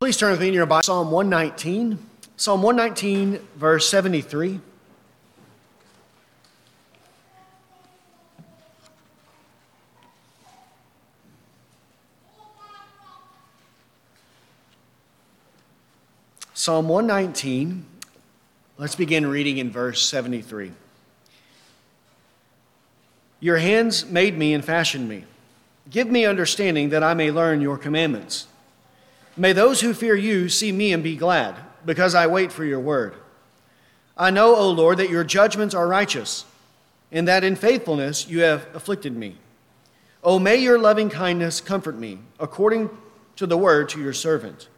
Please turn with me in your Bible, Psalm 119. Psalm 119, verse 73. Psalm 119, let's begin reading in verse 73. Your hands made me and fashioned me. Give me understanding that I may learn your commandments. May those who fear you see me and be glad, because I wait for your word. I know, O Lord, that your judgments are righteous, and that in faithfulness you have afflicted me. O may your loving kindness comfort me, according to the word to your servant.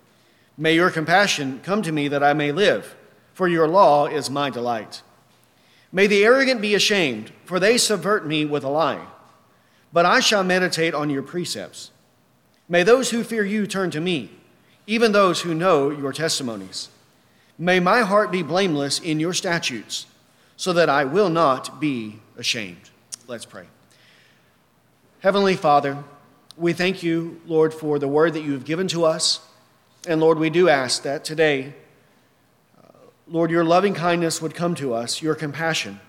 May your compassion come to me that I may live, for your law is my delight. May the arrogant be ashamed, for they subvert me with a lie. But I shall meditate on your precepts. May those who fear you turn to me, even those who know your testimonies. May my heart be blameless in your statutes, so that I will not be ashamed. Let's pray. Heavenly Father, we thank you, Lord, for the word that you have given to us. And Lord, we do ask that today, uh, Lord, your loving kindness would come to us, your compassion.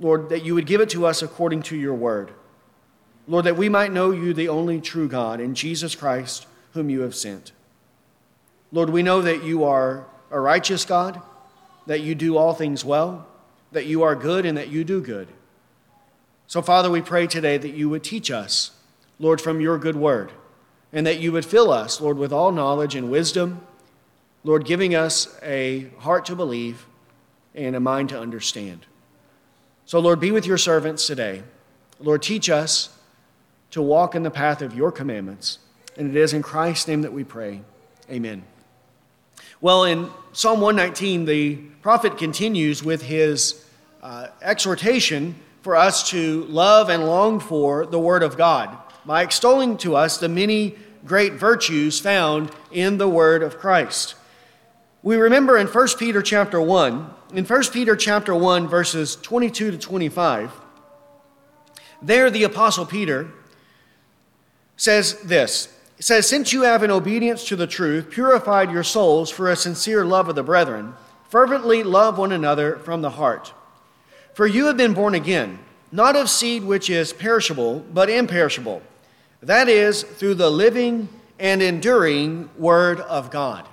Lord, that you would give it to us according to your word. Lord, that we might know you, the only true God, in Jesus Christ, whom you have sent. Lord, we know that you are a righteous God, that you do all things well, that you are good, and that you do good. So, Father, we pray today that you would teach us, Lord, from your good word and that you would fill us, Lord, with all knowledge and wisdom, Lord, giving us a heart to believe and a mind to understand. So, Lord, be with your servants today. Lord, teach us to walk in the path of your commandments. And it is in Christ's name that we pray. Amen. Well, in Psalm 119, the prophet continues with his uh, exhortation for us to love and long for the Word of God by extolling to us the many great virtues found in the word of Christ. We remember in 1 Peter chapter 1, in 1 Peter chapter 1 verses 22 to 25, there the apostle Peter says this. He says, Since you have in obedience to the truth purified your souls for a sincere love of the brethren, fervently love one another from the heart. For you have been born again, not of seed which is perishable, but imperishable that is, through the living and enduring Word of God.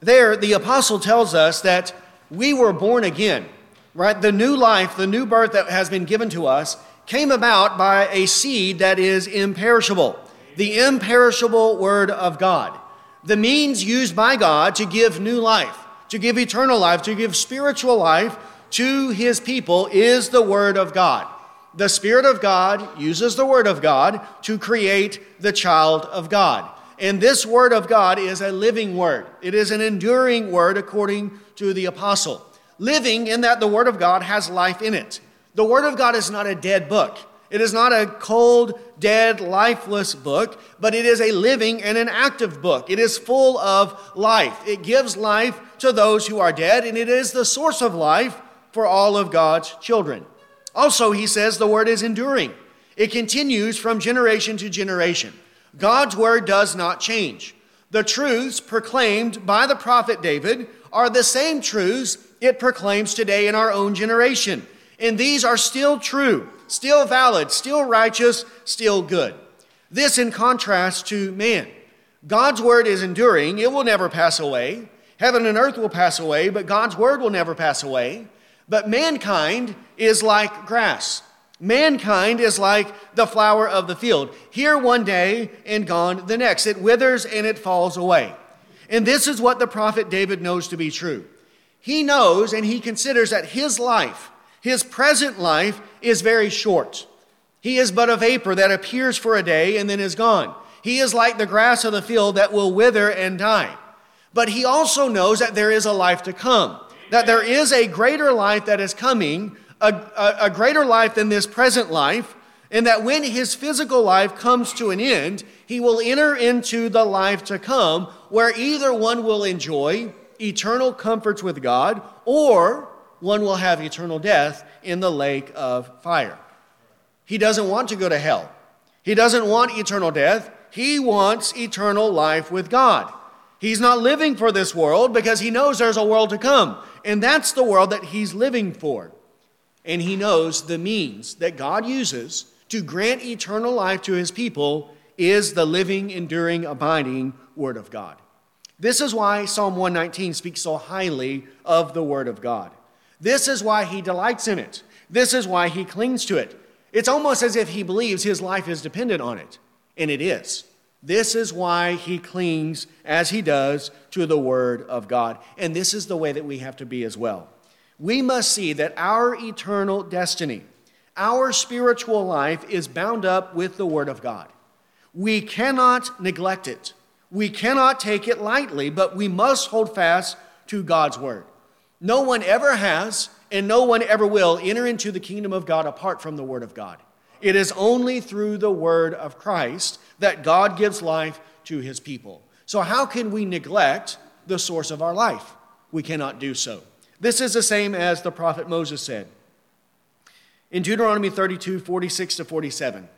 There, the apostle tells us that we were born again, right? The new life, the new birth that has been given to us, came about by a seed that is imperishable, the imperishable Word of God, the means used by God to give new life, to give eternal life, to give spiritual life to His people is the Word of God the Spirit of God uses the Word of God to create the child of God. And this Word of God is a living Word, it is an enduring Word according to the apostle. Living in that the Word of God has life in it. The Word of God is not a dead book. It is not a cold, dead, lifeless book, but it is a living and an active book. It is full of life. It gives life to those who are dead, and it is the source of life for all of God's children. Also, he says the word is enduring, it continues from generation to generation. God's word does not change. The truths proclaimed by the prophet David are the same truths it proclaims today in our own generation. And these are still true, still valid, still righteous, still good. This in contrast to man. God's word is enduring, it will never pass away. Heaven and earth will pass away, but God's word will never pass away. But mankind is like grass. Mankind is like the flower of the field, here one day and gone the next. It withers and it falls away. And this is what the prophet David knows to be true. He knows and he considers that his life, his present life, is very short. He is but a vapor that appears for a day and then is gone. He is like the grass of the field that will wither and die. But he also knows that there is a life to come that there is a greater life that is coming, a, a, a, greater life than this present life, and that when his physical life comes to an end, he will enter into the life to come, where either one will enjoy eternal comforts with God, or one will have eternal death in the lake of fire. He doesn't want to go to hell. He doesn't want eternal death. He wants eternal life with God. He's not living for this world because he knows there's a world to come. And that's the world that he's living for. And he knows the means that God uses to grant eternal life to his people is the living, enduring, abiding Word of God. This is why Psalm 119 speaks so highly of the Word of God. This is why he delights in it. This is why he clings to it. It's almost as if he believes his life is dependent on it, and it is. This is why he clings as he does to the Word of God. And this is the way that we have to be as well. We must see that our eternal destiny, our spiritual life, is bound up with the Word of God. We cannot neglect it. We cannot take it lightly, but we must hold fast to God's word. No one ever has, and no one ever will enter into the kingdom of God apart from the word of God. It is only through the word of Christ that God gives life to his people. So, how can we neglect the source of our life? We cannot do so. This is the same as the prophet Moses said. In Deuteronomy 32 46 to 47,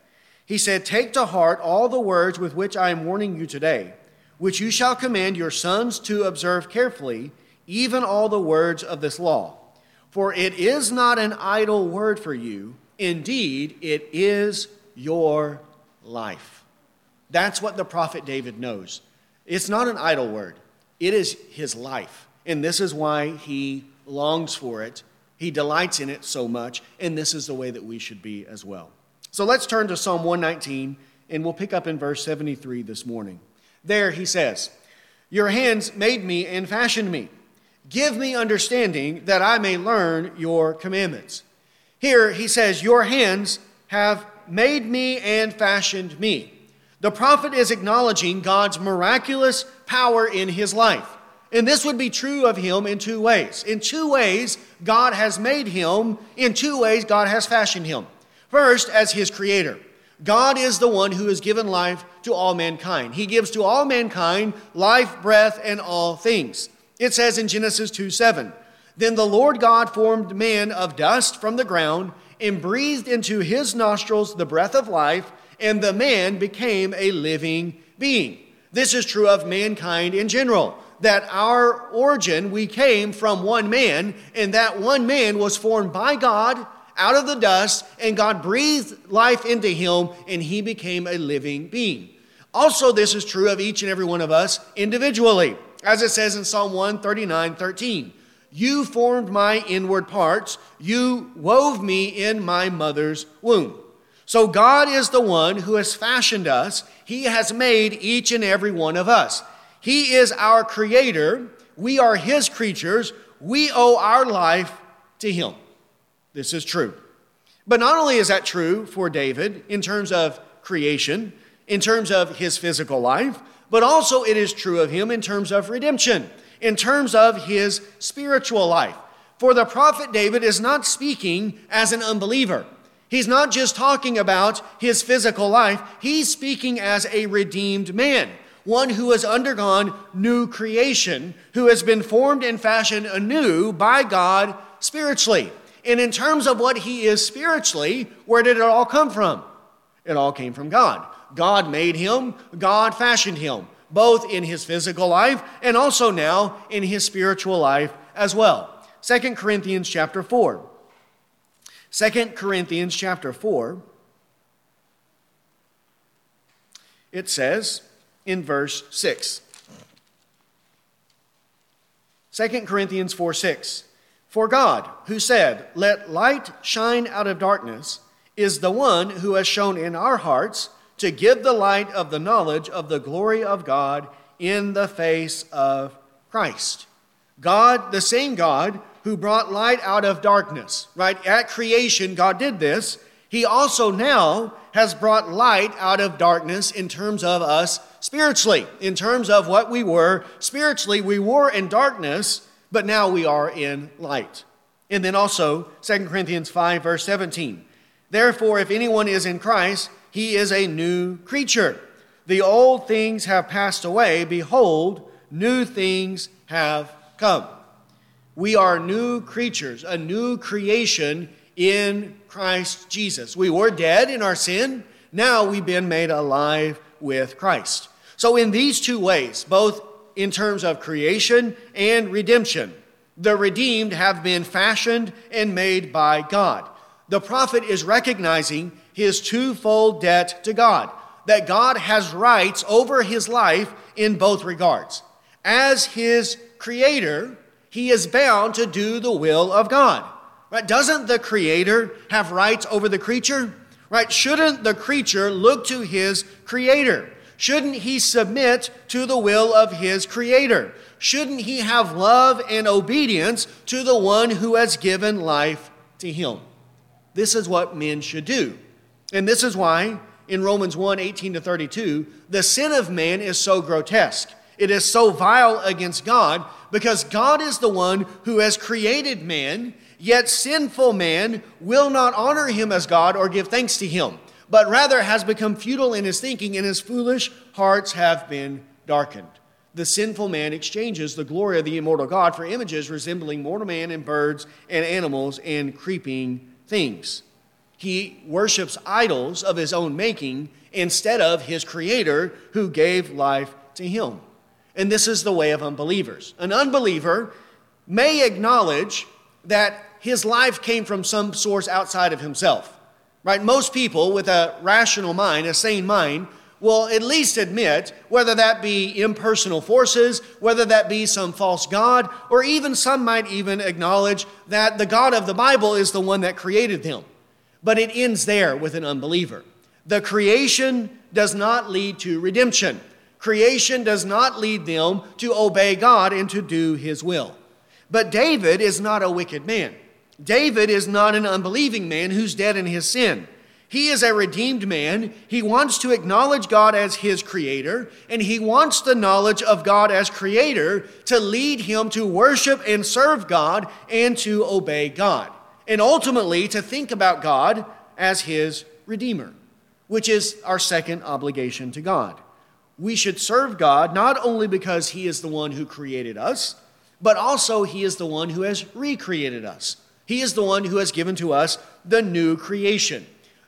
he said, Take to heart all the words with which I am warning you today, which you shall command your sons to observe carefully, even all the words of this law. For it is not an idle word for you, indeed, it is your life. That's what the prophet David knows. It's not an idle word, it is his life. And this is why he longs for it. He delights in it so much, and this is the way that we should be as well. So let's turn to Psalm 119, and we'll pick up in verse 73 this morning. There he says, Your hands made me and fashioned me. Give me understanding that I may learn your commandments. Here he says, Your hands have made me and fashioned me. The prophet is acknowledging God's miraculous power in his life. And this would be true of him in two ways. In two ways, God has made him. In two ways, God has fashioned him. First, as his creator. God is the one who has given life to all mankind. He gives to all mankind life, breath, and all things. It says in Genesis 2 7, Then the Lord God formed man of dust from the ground and breathed into his nostrils the breath of life, and the man became a living being. This is true of mankind in general. That our origin, we came from one man, and that one man was formed by God out of the dust, and God breathed life into him, and he became a living being. Also, this is true of each and every one of us individually, as it says in Psalm 139 13. You formed my inward parts, you wove me in my mother's womb. So, God is the one who has fashioned us, He has made each and every one of us. He is our creator, we are His creatures, we owe our life to Him. This is true. But not only is that true for David in terms of creation, in terms of his physical life, but also it is true of him in terms of redemption, in terms of his spiritual life. For the prophet David is not speaking as an unbeliever. He's not just talking about his physical life, he's speaking as a redeemed man, one who has undergone new creation, who has been formed and fashioned anew by God spiritually. And in terms of what he is spiritually, where did it all come from? It all came from God. God made him, God fashioned him, both in his physical life and also now in his spiritual life as well. 2 Corinthians chapter 4. 2 Corinthians chapter 4, it says in verse 6. 2 Corinthians 4 6. For God, who said, Let light shine out of darkness, is the one who has shone in our hearts to give the light of the knowledge of the glory of God in the face of Christ. God, the same God who brought light out of darkness, right? At creation, God did this. He also now has brought light out of darkness in terms of us spiritually, in terms of what we were. Spiritually, we were in darkness but now we are in light. And then also 2 Corinthians 5, verse 17. Therefore, if anyone is in Christ, he is a new creature. The old things have passed away. Behold, new things have come. We are new creatures, a new creation in Christ Jesus. We were dead in our sin. Now we've been made alive with Christ. So, in these two ways, both in terms of creation and redemption. The redeemed have been fashioned and made by God. The prophet is recognizing his twofold debt to God that God has rights over his life in both regards. As his creator, he is bound to do the will of God. Right? Doesn't the creator have rights over the creature? Right? Shouldn't the creature look to his creator? Shouldn't he submit to the will of his creator? Shouldn't he have love and obedience to the one who has given life to him? This is what men should do. And this is why in Romans 1 18 to 32, the sin of man is so grotesque. It is so vile against God because God is the one who has created man, yet sinful man will not honor him as God or give thanks to him, but rather has become futile in his thinking, and his foolish hearts have been darkened. The sinful man exchanges the glory of the immortal God for images resembling mortal man and birds and animals and creeping things. He worships idols of his own making instead of his creator who gave life to him. And this is the way of unbelievers. An unbeliever may acknowledge that his life came from some source outside of himself. Right? Most people with a rational mind, a sane mind, will at least admit, whether that be impersonal forces, whether that be some false God, or even some might even acknowledge that the God of the Bible is the one that created them. But it ends there with an unbeliever. The creation does not lead to redemption. Creation does not lead them to obey God and to do his will. But David is not a wicked man. David is not an unbelieving man who's dead in his sin. He is a redeemed man. He wants to acknowledge God as his creator, and he wants the knowledge of God as creator to lead him to worship and serve God and to obey God and ultimately to think about God as his Redeemer, which is our second obligation to God. We should serve God not only because he is the one who created us, but also he is the one who has recreated us. He is the one who has given to us the new creation.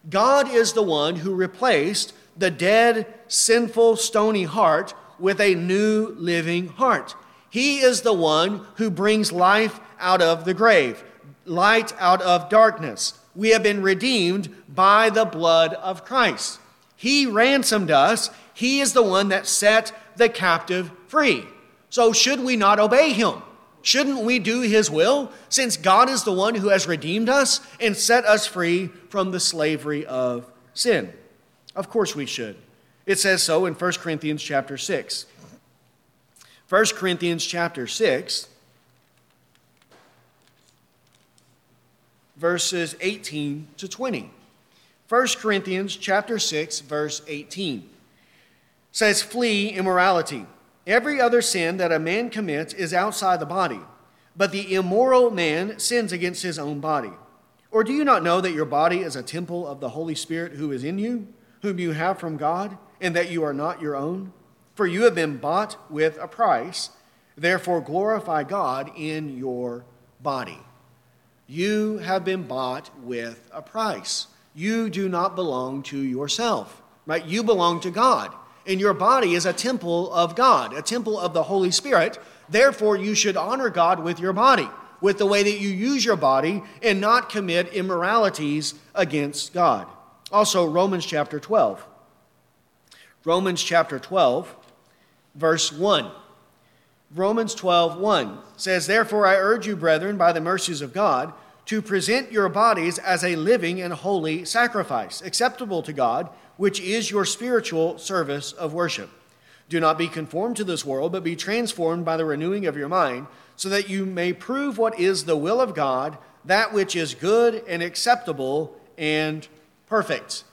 God is the one who replaced the dead, sinful, stony heart with a new living heart. He is the one who brings life out of the grave light out of darkness. We have been redeemed by the blood of Christ. He ransomed us. He is the one that set the captive free. So, should we not obey him? Shouldn't we do his will since God is the one who has redeemed us and set us free from the slavery of sin? Of course we should. It says so in 1 Corinthians chapter 6. 1 Corinthians chapter 6 verses 18 to 20. 1 Corinthians chapter 6 verse 18 says flee immorality. Every other sin that a man commits is outside the body, but the immoral man sins against his own body. Or do you not know that your body is a temple of the Holy Spirit who is in you, whom you have from God, and that you are not your own? For you have been bought with a price. Therefore glorify God in your body. You have been bought with a price. You do not belong to yourself, right? You belong to God. And your body is a temple of God, a temple of the Holy Spirit. Therefore, you should honor God with your body, with the way that you use your body, and not commit immoralities against God. Also, Romans chapter 12. Romans chapter 12, verse 1. Romans 12, 1 says, Therefore I urge you, brethren, by the mercies of God, to present your bodies as a living and holy sacrifice, acceptable to God, which is your spiritual service of worship. Do not be conformed to this world, but be transformed by the renewing of your mind, so that you may prove what is the will of God, that which is good and acceptable and perfect.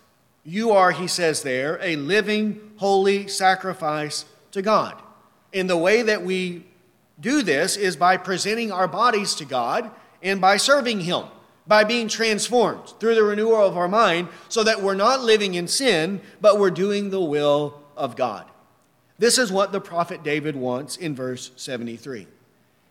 You are, he says there, a living, holy sacrifice to God. And the way that we do this is by presenting our bodies to God and by serving Him, by being transformed through the renewal of our mind so that we're not living in sin, but we're doing the will of God. This is what the prophet David wants in verse 73.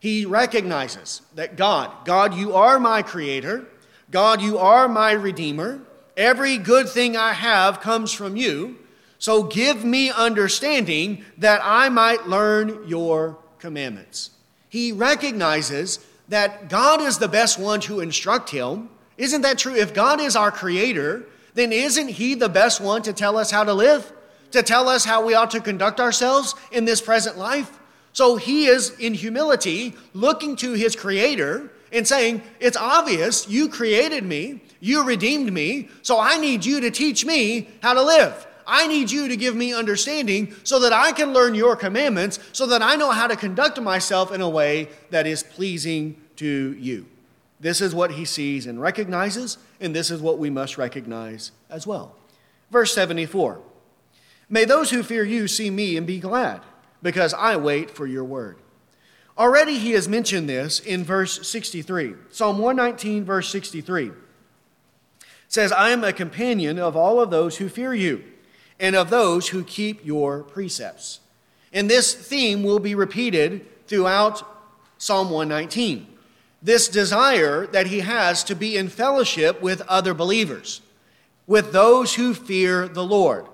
He recognizes that God, God, you are my creator, God, you are my redeemer. Every good thing I have comes from you. So give me understanding that I might learn your commandments. He recognizes that God is the best one to instruct him. Isn't that true? If God is our creator, then isn't he the best one to tell us how to live? To tell us how we ought to conduct ourselves in this present life? So he is in humility looking to his creator and saying, It's obvious you created me, you redeemed me, so I need you to teach me how to live. I need you to give me understanding so that I can learn your commandments, so that I know how to conduct myself in a way that is pleasing to you. This is what he sees and recognizes, and this is what we must recognize as well. Verse 74 May those who fear you see me and be glad, because I wait for your word. Already he has mentioned this in verse 63. Psalm 119, verse 63 says, I am a companion of all of those who fear you and of those who keep your precepts. And this theme will be repeated throughout Psalm 119. This desire that he has to be in fellowship with other believers, with those who fear the Lord.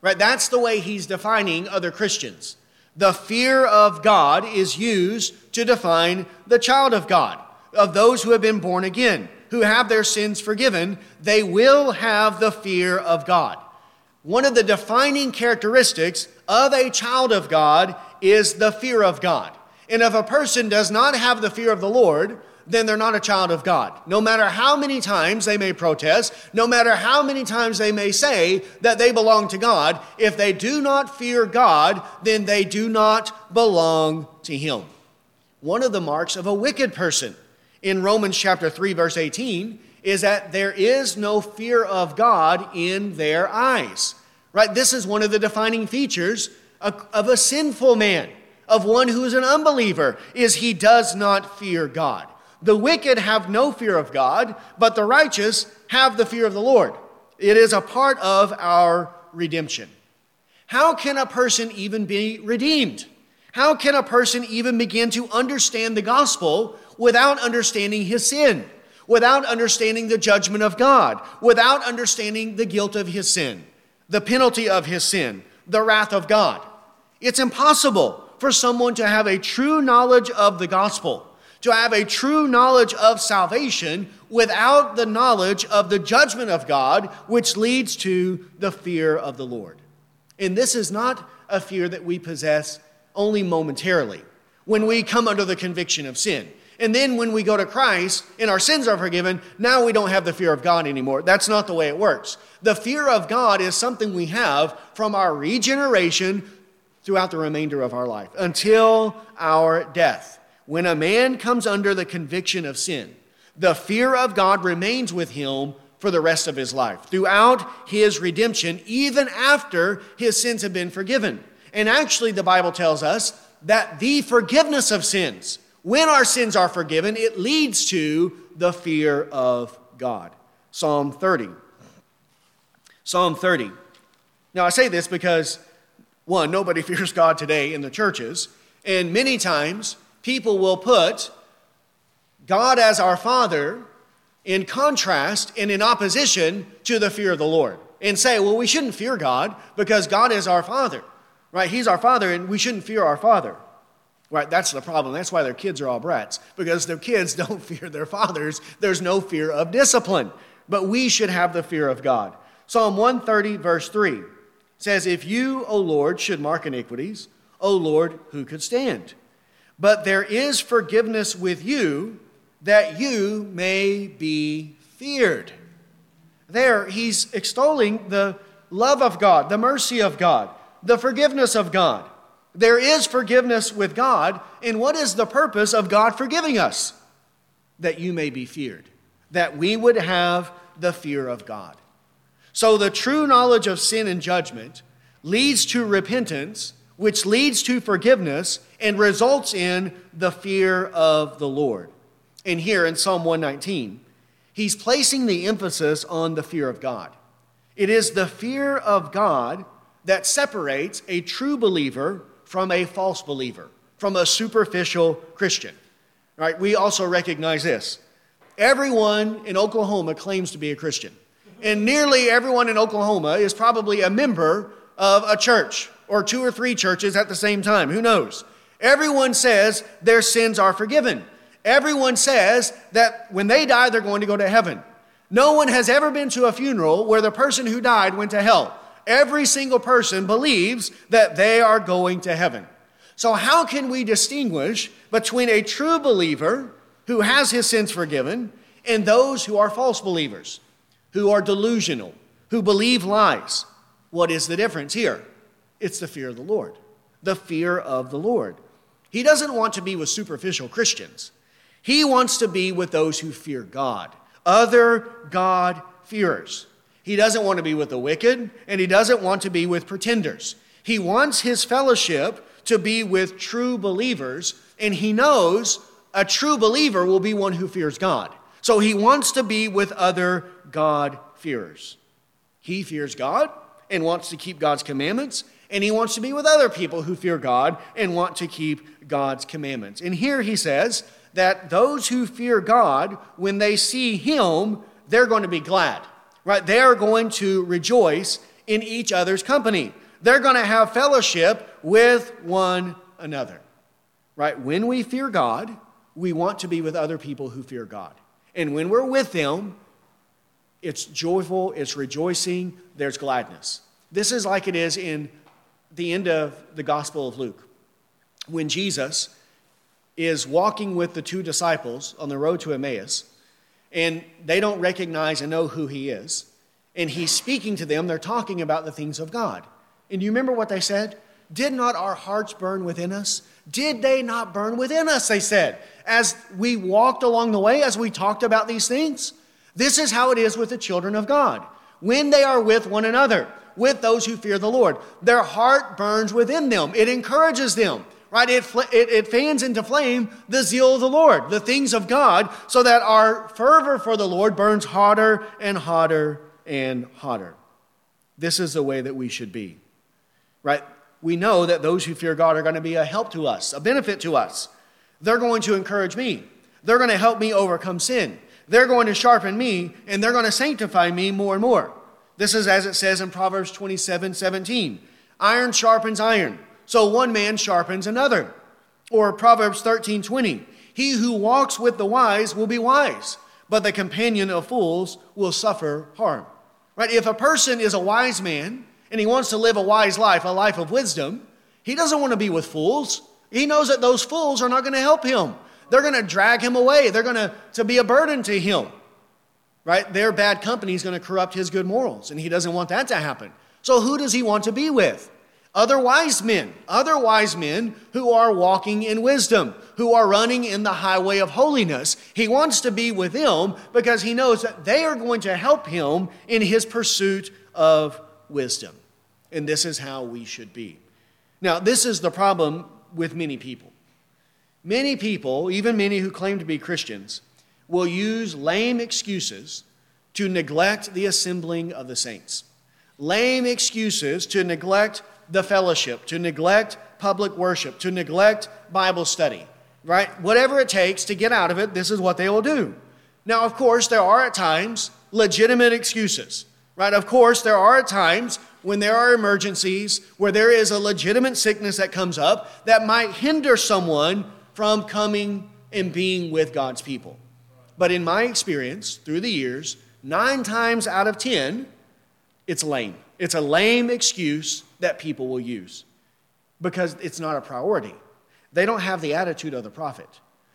Right? That's the way he's defining other Christians. The fear of God is used to define the child of God, of those who have been born again, who have their sins forgiven. They will have the fear of God. One of the defining characteristics of a child of God is the fear of God. And if a person does not have the fear of the Lord, then they're not a child of God. No matter how many times they may protest, no matter how many times they may say that they belong to God, if they do not fear God, then they do not belong to Him. One of the marks of a wicked person in Romans chapter 3, verse 18, is that there is no fear of God in their eyes. Right? This is one of the defining features of a sinful man, of one who is an unbeliever, is he does not fear God. The wicked have no fear of God, but the righteous have the fear of the Lord. It is a part of our redemption. How can a person even be redeemed? How can a person even begin to understand the gospel without understanding his sin, without understanding the judgment of God, without understanding the guilt of his sin, the penalty of his sin, the wrath of God? It's impossible for someone to have a true knowledge of the gospel to have a true knowledge of salvation without the knowledge of the judgment of God, which leads to the fear of the Lord. And this is not a fear that we possess only momentarily when we come under the conviction of sin. And then when we go to Christ and our sins are forgiven, now we don't have the fear of God anymore. That's not the way it works. The fear of God is something we have from our regeneration throughout the remainder of our life until our death. When a man comes under the conviction of sin, the fear of God remains with him for the rest of his life, throughout his redemption, even after his sins have been forgiven. And actually, the Bible tells us that the forgiveness of sins, when our sins are forgiven, it leads to the fear of God. Psalm 30. Psalm 30. Now, I say this because, one, nobody fears God today in the churches, and many times people will put God as our Father in contrast and in opposition to the fear of the Lord and say, well, we shouldn't fear God because God is our Father, right? He's our Father and we shouldn't fear our Father. Right, that's the problem. That's why their kids are all brats, because their kids don't fear their fathers. There's no fear of discipline. But we should have the fear of God. Psalm 130, verse 3 says, If you, O Lord, should mark iniquities, O Lord, who could stand? But there is forgiveness with you that you may be feared. There, he's extolling the love of God, the mercy of God, the forgiveness of God. There is forgiveness with God, and what is the purpose of God forgiving us? That you may be feared, that we would have the fear of God. So, the true knowledge of sin and judgment leads to repentance which leads to forgiveness and results in the fear of the Lord. And here in Psalm 119, he's placing the emphasis on the fear of God. It is the fear of God that separates a true believer from a false believer, from a superficial Christian. Right? We also recognize this. Everyone in Oklahoma claims to be a Christian. And nearly everyone in Oklahoma is probably a member of a church or two or three churches at the same time. Who knows? Everyone says their sins are forgiven. Everyone says that when they die, they're going to go to heaven. No one has ever been to a funeral where the person who died went to hell. Every single person believes that they are going to heaven. So, how can we distinguish between a true believer who has his sins forgiven and those who are false believers, who are delusional, who believe lies? What is the difference here? It's the fear of the Lord. The fear of the Lord. He doesn't want to be with superficial Christians. He wants to be with those who fear God, other God fearers. He doesn't want to be with the wicked, and he doesn't want to be with pretenders. He wants his fellowship to be with true believers, and he knows a true believer will be one who fears God. So he wants to be with other God fearers. He fears God and wants to keep God's commandments, and he wants to be with other people who fear God and want to keep God's commandments. And here he says that those who fear God, when they see him, they're going to be glad, right? They are going to rejoice in each other's company. They're going to have fellowship with one another, right? When we fear God, we want to be with other people who fear God. And when we're with them, it's joyful, it's rejoicing, there's gladness. This is like it is in the end of the Gospel of Luke. When Jesus is walking with the two disciples on the road to Emmaus, and they don't recognize and know who he is, and he's speaking to them, they're talking about the things of God. And you remember what they said? Did not our hearts burn within us? Did they not burn within us? They said, as we walked along the way, as we talked about these things. This is how it is with the children of God. When they are with one another, with those who fear the Lord. Their heart burns within them, it encourages them. Right? It, it, it fans into flame the zeal of the Lord, the things of God, so that our fervor for the Lord burns hotter and hotter and hotter. This is the way that we should be. Right? We know that those who fear God are going to be a help to us, a benefit to us. They're going to encourage me. They're going to help me overcome sin. They're going to sharpen me, and they're going to sanctify me more and more. This is as it says in Proverbs 27 17. Iron sharpens iron, so one man sharpens another. Or Proverbs 13 20. He who walks with the wise will be wise, but the companion of fools will suffer harm. Right? If a person is a wise man and he wants to live a wise life, a life of wisdom, he doesn't want to be with fools. He knows that those fools are not going to help him. They're going to drag him away. They're going to, to be a burden to him right? Their bad company is going to corrupt his good morals, and he doesn't want that to happen. So, who does he want to be with? Other wise men, other wise men who are walking in wisdom, who are running in the highway of holiness. He wants to be with them because he knows that they are going to help him in his pursuit of wisdom. And this is how we should be. Now, this is the problem with many people. Many people, even many who claim to be Christians, will use lame excuses to neglect the assembling of the saints. Lame excuses to neglect the fellowship, to neglect public worship, to neglect Bible study, right? Whatever it takes to get out of it, this is what they will do. Now, of course, there are at times legitimate excuses, right? Of course, there are at times when there are emergencies, where there is a legitimate sickness that comes up that might hinder someone from coming and being with God's people. But in my experience through the years, nine times out of ten, it's lame. It's a lame excuse that people will use because it's not a priority. They don't have the attitude of the prophet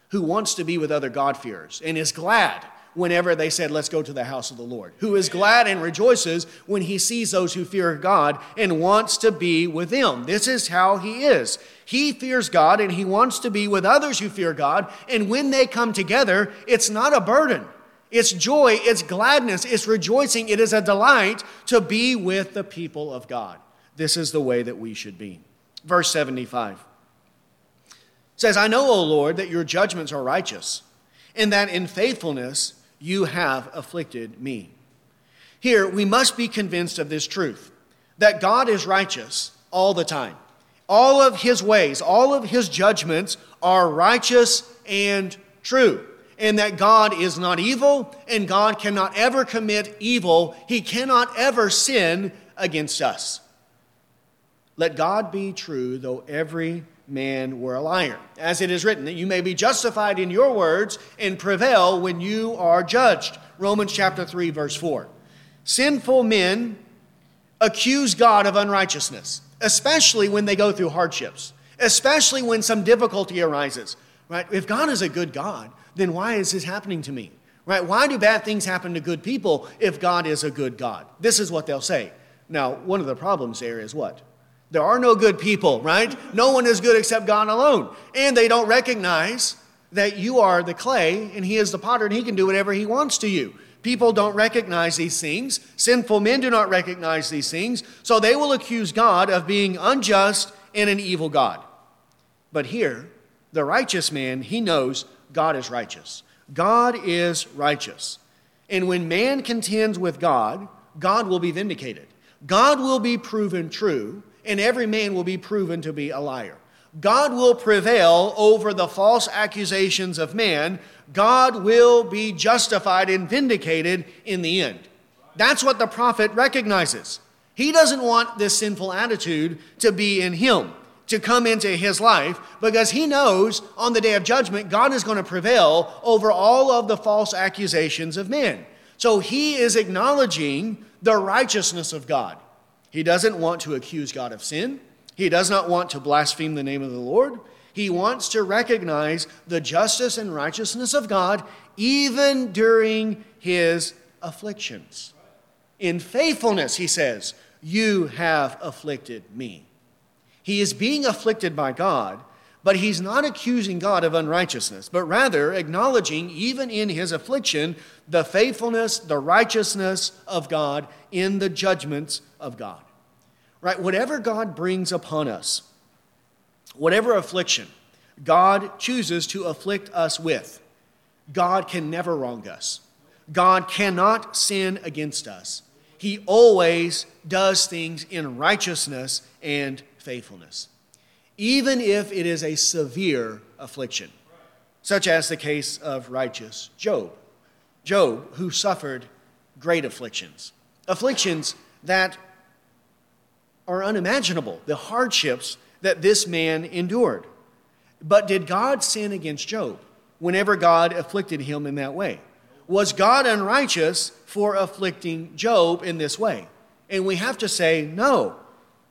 who wants to be with other God-fearers and is glad whenever they said, Let's go to the house of the Lord, who is glad and rejoices when he sees those who fear God and wants to be with them. This is how he is. He fears God and he wants to be with others who fear God. And when they come together, it's not a burden. It's joy, it's gladness, it's rejoicing, it is a delight to be with the people of God. This is the way that we should be. Verse 75 says, I know, O Lord, that your judgments are righteous, and that in faithfulness you have afflicted me. Here, we must be convinced of this truth that God is righteous all the time. All of his ways, all of his judgments are righteous and true. And that God is not evil, and God cannot ever commit evil. He cannot ever sin against us. Let God be true, though every man were a liar. As it is written, that you may be justified in your words and prevail when you are judged. Romans chapter 3, verse 4. Sinful men accuse God of unrighteousness, especially when they go through hardships, especially when some difficulty arises. Right? If God is a good God, then why is this happening to me? Right? Why do bad things happen to good people if God is a good God? This is what they'll say. Now, one of the problems there is what? There are no good people, right? No one is good except God alone. And they don't recognize that you are the clay and He is the potter and He can do whatever He wants to you. People don't recognize these things. Sinful men do not recognize these things. So they will accuse God of being unjust and an evil God. But here, the righteous man, he knows God is righteous. God is righteous. And when man contends with God, God will be vindicated. God will be proven true, and every man will be proven to be a liar. God will prevail over the false accusations of man. God will be justified and vindicated in the end. That's what the prophet recognizes. He doesn't want this sinful attitude to be in him, to come into his life, because he knows on the day of judgment, God is going to prevail over all of the false accusations of men. So he is acknowledging the righteousness of God. He doesn't want to accuse God of sin. He does not want to blaspheme the name of the Lord. He wants to recognize the justice and righteousness of God even during his afflictions. In faithfulness, he says, You have afflicted me. He is being afflicted by God, but he's not accusing God of unrighteousness, but rather acknowledging, even in his affliction, the faithfulness, the righteousness of God in the judgments of God. Right? Whatever God brings upon us, whatever affliction God chooses to afflict us with, God can never wrong us. God cannot sin against us. He always does things in righteousness and faithfulness, even if it is a severe affliction, such as the case of righteous Job. Job, who suffered great afflictions, afflictions that are unimaginable, the hardships that this man endured. But did God sin against Job whenever God afflicted him in that way? Was God unrighteous for afflicting Job in this way? And we have to say, no,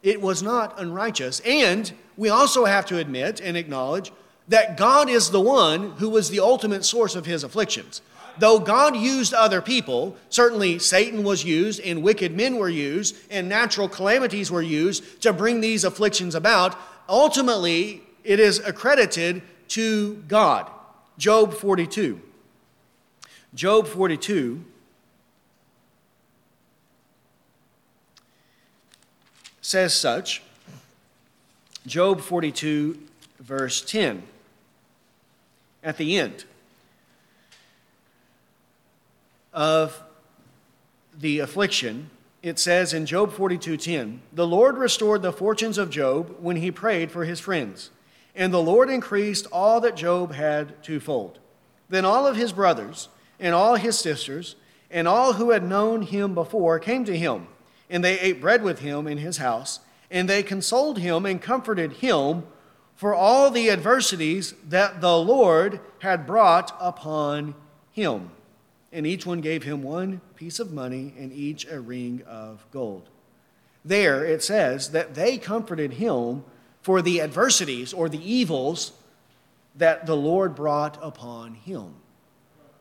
it was not unrighteous. And we also have to admit and acknowledge that God is the one who was the ultimate source of his afflictions though God used other people, certainly Satan was used, and wicked men were used, and natural calamities were used to bring these afflictions about, ultimately it is accredited to God. Job 42. Job 42 says such. Job 42, verse 10, at the end of the affliction, it says in Job 42:10, "The Lord restored the fortunes of Job when he prayed for his friends, and the Lord increased all that Job had twofold. Then all of his brothers and all his sisters and all who had known him before came to him, and they ate bread with him in his house, and they consoled him and comforted him for all the adversities that the Lord had brought upon him." and each one gave him one piece of money and each a ring of gold. There it says that they comforted him for the adversities or the evils that the Lord brought upon him.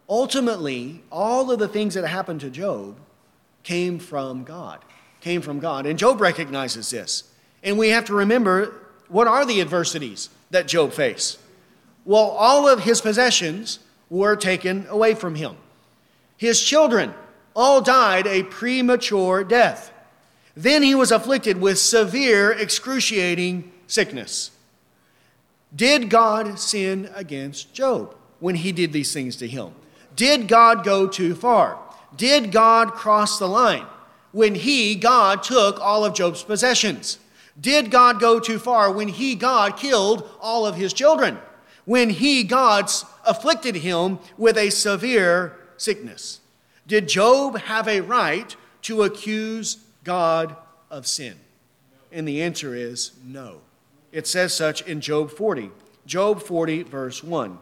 Ultimately, all of the things that happened to Job came from God, came from God. And Job recognizes this. And we have to remember what are the adversities that Job faced? Well, all of his possessions were taken away from him. His children all died a premature death. Then he was afflicted with severe, excruciating sickness. Did God sin against Job when he did these things to him? Did God go too far? Did God cross the line when he, God, took all of Job's possessions? Did God go too far when he, God, killed all of his children? When he, God, afflicted him with a severe sickness. Did Job have a right to accuse God of sin? And the answer is no. It says such in Job 40. Job 40, verse 1.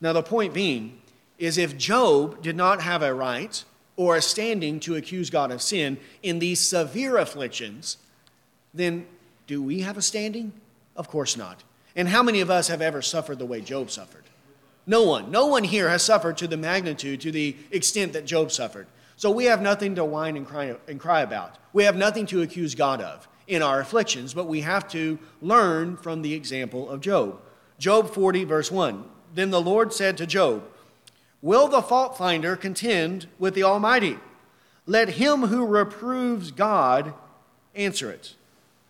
Now, the point being is if Job did not have a right or a standing to accuse God of sin in these severe afflictions, then do we have a standing? Of course not. And how many of us have ever suffered the way Job suffered? No one. No one here has suffered to the magnitude, to the extent that Job suffered. So we have nothing to whine and cry, and cry about. We have nothing to accuse God of in our afflictions, but we have to learn from the example of Job. Job 40, verse 1. Then the Lord said to Job, Will the fault finder contend with the Almighty? Let him who reproves God answer it.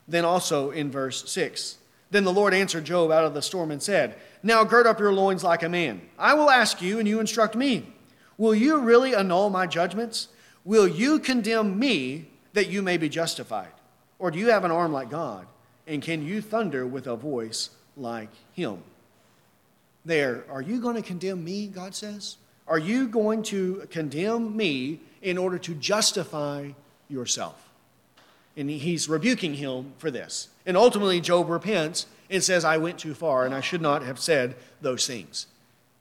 Then also in verse 6. Then the Lord answered Job out of the storm and said, Now gird up your loins like a man. I will ask you, and you instruct me. Will you really annul my judgments? Will you condemn me that you may be justified? Or do you have an arm like God? And can you thunder with a voice like him? There, are you going to condemn me, God says? Are you going to condemn me in order to justify yourself? And he's rebuking him for this. And ultimately, Job repents and says, I went too far and I should not have said those things.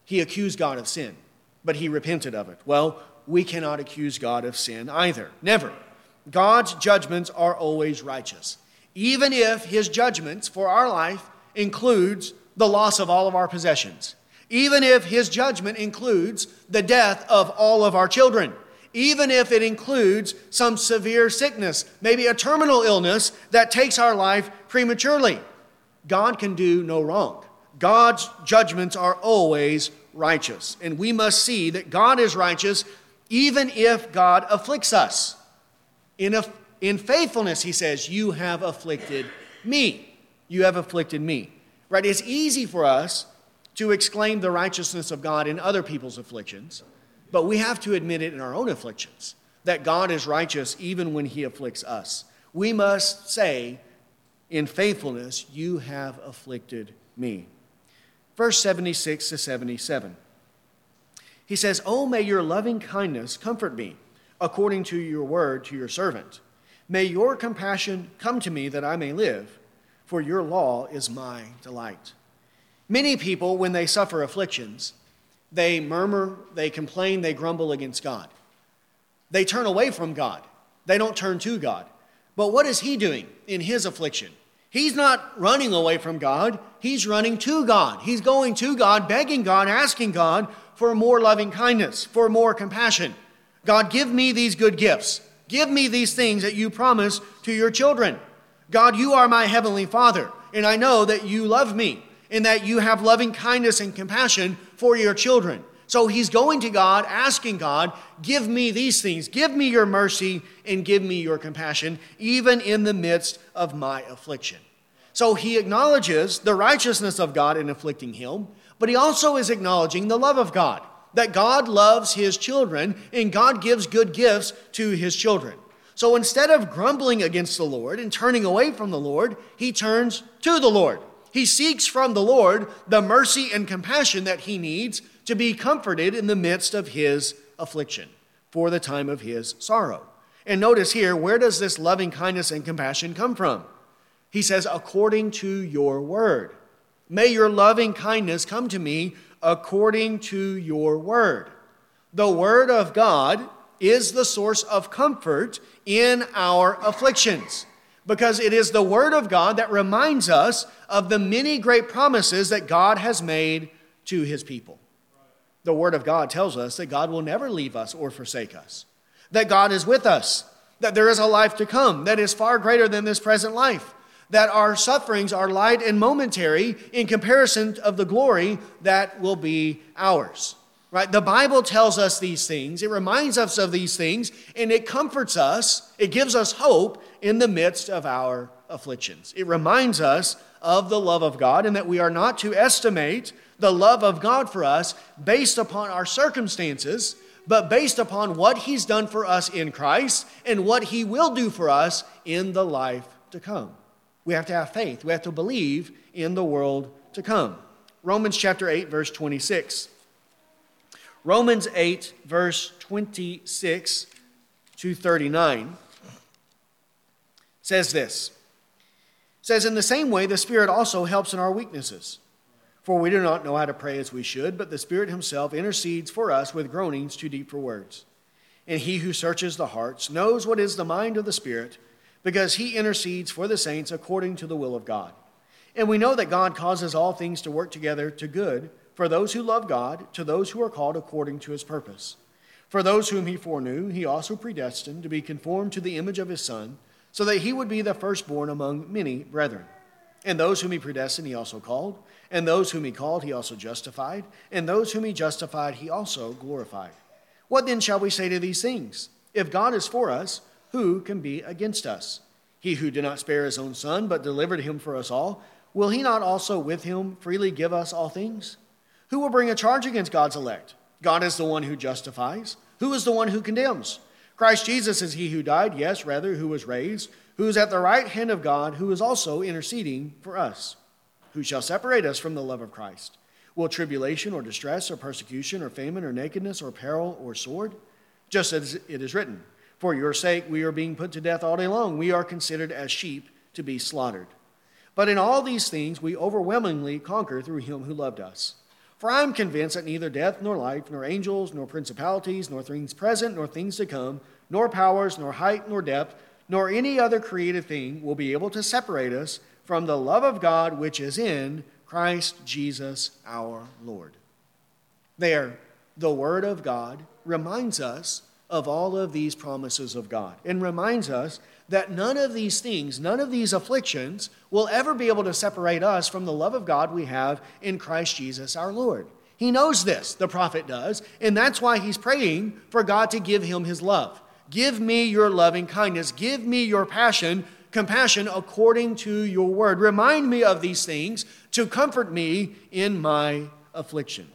He accused God of sin but he repented of it. Well, we cannot accuse God of sin either. Never. God's judgments are always righteous. Even if his judgments for our life includes the loss of all of our possessions. Even if his judgment includes the death of all of our children. Even if it includes some severe sickness, maybe a terminal illness that takes our life prematurely. God can do no wrong. God's judgments are always righteous. And we must see that God is righteous even if God afflicts us. In, a, in faithfulness, he says, You have afflicted me. You have afflicted me. Right? It's easy for us to exclaim the righteousness of God in other people's afflictions, but we have to admit it in our own afflictions that God is righteous even when he afflicts us. We must say, in faithfulness, You have afflicted me verse 76 to 77. He says, Oh, may your loving kindness comfort me, according to your word to your servant. May your compassion come to me that I may live, for your law is my delight. Many people, when they suffer afflictions, they murmur, they complain, they grumble against God. They turn away from God. They don't turn to God. But what is He doing in His affliction? He's not running away from God, he's running to God. He's going to God, begging God, asking God for more loving kindness, for more compassion. God, give me these good gifts. Give me these things that you promise to your children. God, you are my heavenly Father, and I know that you love me and that you have loving kindness and compassion for your children. So he's going to God, asking God, give me these things, give me your mercy, and give me your compassion, even in the midst of my affliction. So he acknowledges the righteousness of God in afflicting him, but he also is acknowledging the love of God, that God loves his children and God gives good gifts to his children. So instead of grumbling against the Lord and turning away from the Lord, he turns to the Lord. He seeks from the Lord the mercy and compassion that he needs to be comforted in the midst of his affliction for the time of his sorrow. And notice here, where does this loving kindness and compassion come from? He says, according to your word. May your loving kindness come to me according to your word. The word of God is the source of comfort in our afflictions because it is the word of God that reminds us of the many great promises that God has made to his people the Word of God tells us that God will never leave us or forsake us, that God is with us, that there is a life to come that is far greater than this present life, that our sufferings are light and momentary in comparison of the glory that will be ours. Right? The Bible tells us these things, it reminds us of these things, and it comforts us, it gives us hope in the midst of our afflictions. It reminds us of the love of God and that we are not to estimate the love of God for us based upon our circumstances, but based upon what He's done for us in Christ and what He will do for us in the life to come. We have to have faith, we have to believe in the world to come. Romans chapter 8, verse 26. Romans 8, verse 26 239 says this. Says, In the same way, the Spirit also helps in our weaknesses. For we do not know how to pray as we should, but the Spirit Himself intercedes for us with groanings too deep for words. And He who searches the hearts knows what is the mind of the Spirit, because He intercedes for the saints according to the will of God. And we know that God causes all things to work together to good for those who love God, to those who are called according to His purpose. For those whom He foreknew, He also predestined to be conformed to the image of His Son, so that He would be the firstborn among many brethren. And those whom He predestined, He also called. And those whom he called, he also justified. And those whom he justified, he also glorified. What then shall we say to these things? If God is for us, who can be against us? He who did not spare his own son, but delivered him for us all, will he not also with him freely give us all things? Who will bring a charge against God's elect? God is the one who justifies. Who is the one who condemns? Christ Jesus is he who died, yes, rather, who was raised, who is at the right hand of God, who is also interceding for us. Who shall separate us from the love of Christ? Will tribulation or distress or persecution or famine or nakedness or peril or sword? Just as it is written, For your sake we are being put to death all day long. We are considered as sheep to be slaughtered. But in all these things we overwhelmingly conquer through him who loved us. For I am convinced that neither death nor life, nor angels, nor principalities, nor things present, nor things to come, nor powers, nor height, nor depth, nor any other created thing will be able to separate us from the love of God which is in Christ Jesus our Lord. There, the Word of God reminds us of all of these promises of God and reminds us that none of these things, none of these afflictions will ever be able to separate us from the love of God we have in Christ Jesus our Lord. He knows this, the prophet does, and that's why he's praying for God to give him his love. Give me your loving kindness. Give me your passion compassion according to your word. Remind me of these things to comfort me in my affliction.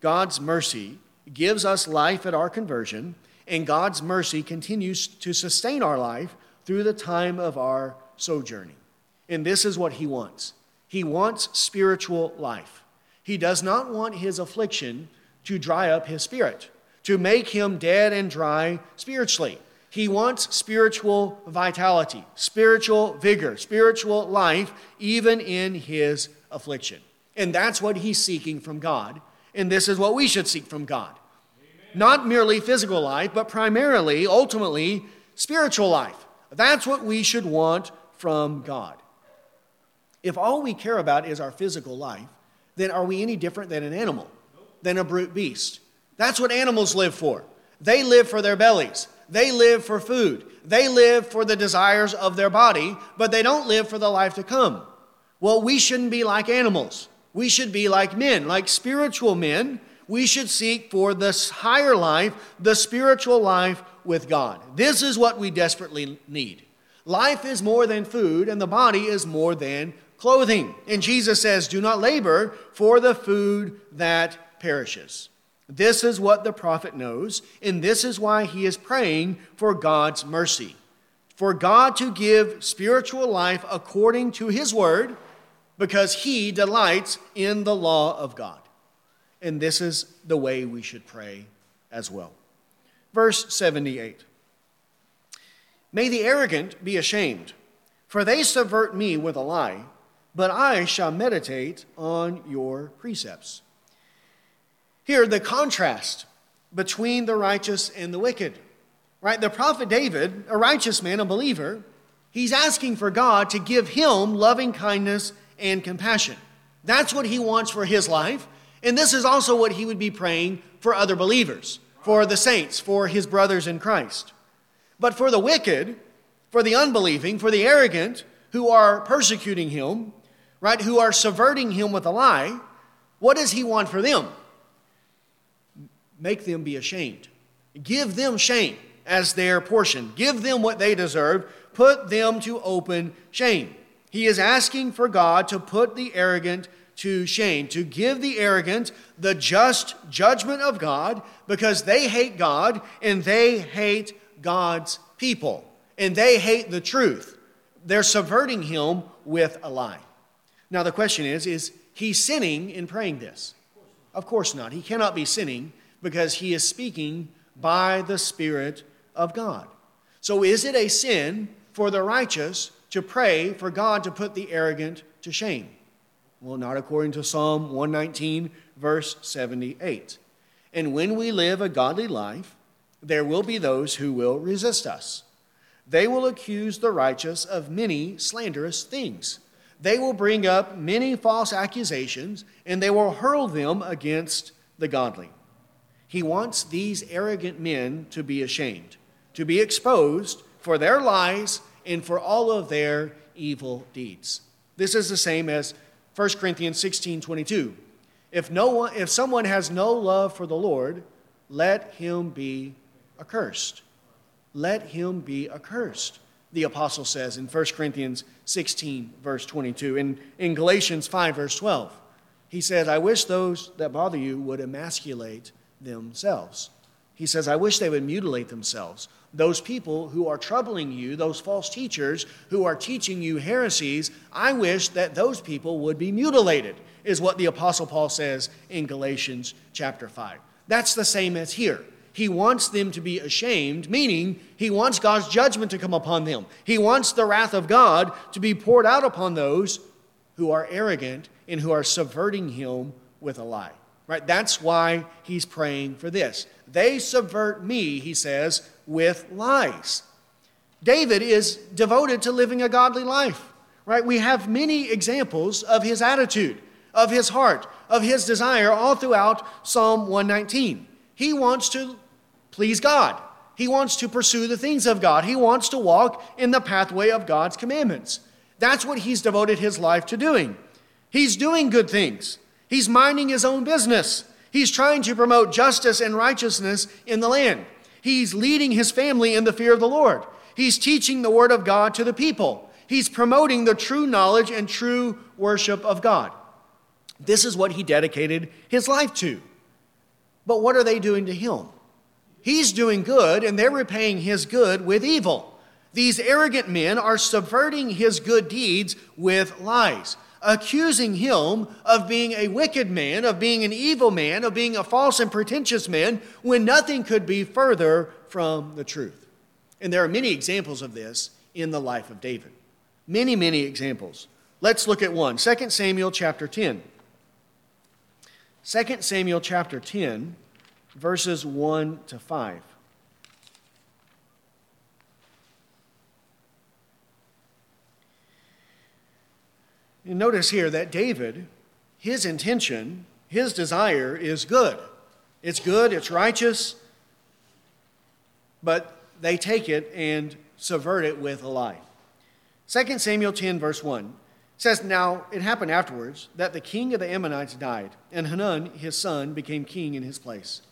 God's mercy gives us life at our conversion, and God's mercy continues to sustain our life through the time of our sojourning. And this is what He wants He wants spiritual life. He does not want His affliction to dry up His spirit, to make Him dead and dry spiritually. He wants spiritual vitality, spiritual vigor, spiritual life, even in his affliction. And that's what he's seeking from God. And this is what we should seek from God. Amen. Not merely physical life, but primarily, ultimately, spiritual life. That's what we should want from God. If all we care about is our physical life, then are we any different than an animal, than a brute beast? That's what animals live for. They live for their bellies. They live for food. They live for the desires of their body, but they don't live for the life to come. Well, we shouldn't be like animals. We should be like men, like spiritual men. We should seek for this higher life, the spiritual life with God. This is what we desperately need. Life is more than food, and the body is more than clothing. And Jesus says, Do not labor for the food that perishes. This is what the prophet knows, and this is why he is praying for God's mercy. For God to give spiritual life according to his word, because he delights in the law of God. And this is the way we should pray as well. Verse 78 May the arrogant be ashamed, for they subvert me with a lie, but I shall meditate on your precepts. Here, the contrast between the righteous and the wicked. Right? The prophet David, a righteous man, a believer, he's asking for God to give him loving kindness and compassion. That's what he wants for his life. And this is also what he would be praying for other believers, for the saints, for his brothers in Christ. But for the wicked, for the unbelieving, for the arrogant who are persecuting him, right, who are subverting him with a lie, what does he want for them? make them be ashamed. Give them shame as their portion. Give them what they deserve. Put them to open shame. He is asking for God to put the arrogant to shame, to give the arrogant the just judgment of God because they hate God and they hate God's people and they hate the truth. They're subverting him with a lie. Now, the question is is he sinning in praying this? Of course not. He cannot be sinning because he is speaking by the Spirit of God. So, is it a sin for the righteous to pray for God to put the arrogant to shame? Well, not according to Psalm 119, verse 78. And when we live a godly life, there will be those who will resist us. They will accuse the righteous of many slanderous things. They will bring up many false accusations, and they will hurl them against the godly. He wants these arrogant men to be ashamed, to be exposed for their lies and for all of their evil deeds. This is the same as 1 Corinthians 16 22. If, no one, if someone has no love for the Lord, let him be accursed. Let him be accursed, the apostle says in 1 Corinthians 16, verse 22. In, in Galatians 5, verse 12, he says, I wish those that bother you would emasculate themselves. He says, I wish they would mutilate themselves. Those people who are troubling you, those false teachers who are teaching you heresies, I wish that those people would be mutilated is what the Apostle Paul says in Galatians chapter 5. That's the same as here. He wants them to be ashamed, meaning he wants God's judgment to come upon them. He wants the wrath of God to be poured out upon those who are arrogant and who are subverting him with a lie. Right? That's why he's praying for this. They subvert me, he says, with lies. David is devoted to living a godly life. Right? We have many examples of his attitude of his heart, of his desire, all throughout Psalm 119. He wants to please God. He wants to pursue the things of God. He wants to walk in the pathway of God's commandments. That's what he's devoted his life to doing. He's doing good things, he's minding his own business. He's trying to promote justice and righteousness in the land. He's leading his family in the fear of the Lord. He's teaching the word of God to the people. He's promoting the true knowledge and true worship of God. This is what he dedicated his life to. But what are they doing to him? He's doing good, and they're repaying his good with evil. These arrogant men are subverting his good deeds with lies, accusing him of being a wicked man, of being an evil man, of being a false and pretentious man, when nothing could be further from the truth. And there are many examples of this in the life of David. Many, many examples. Let's look at one 2 Samuel chapter 10. 2 Samuel chapter 10, verses 1 to 5. Notice here that David, his intention, his desire is good. It's good, it's righteous, but they take it and subvert it with a lie. 2 Samuel 10, verse 1 says, Now it happened afterwards that the king of the Ammonites died, and Hanun, his son, became king in his place.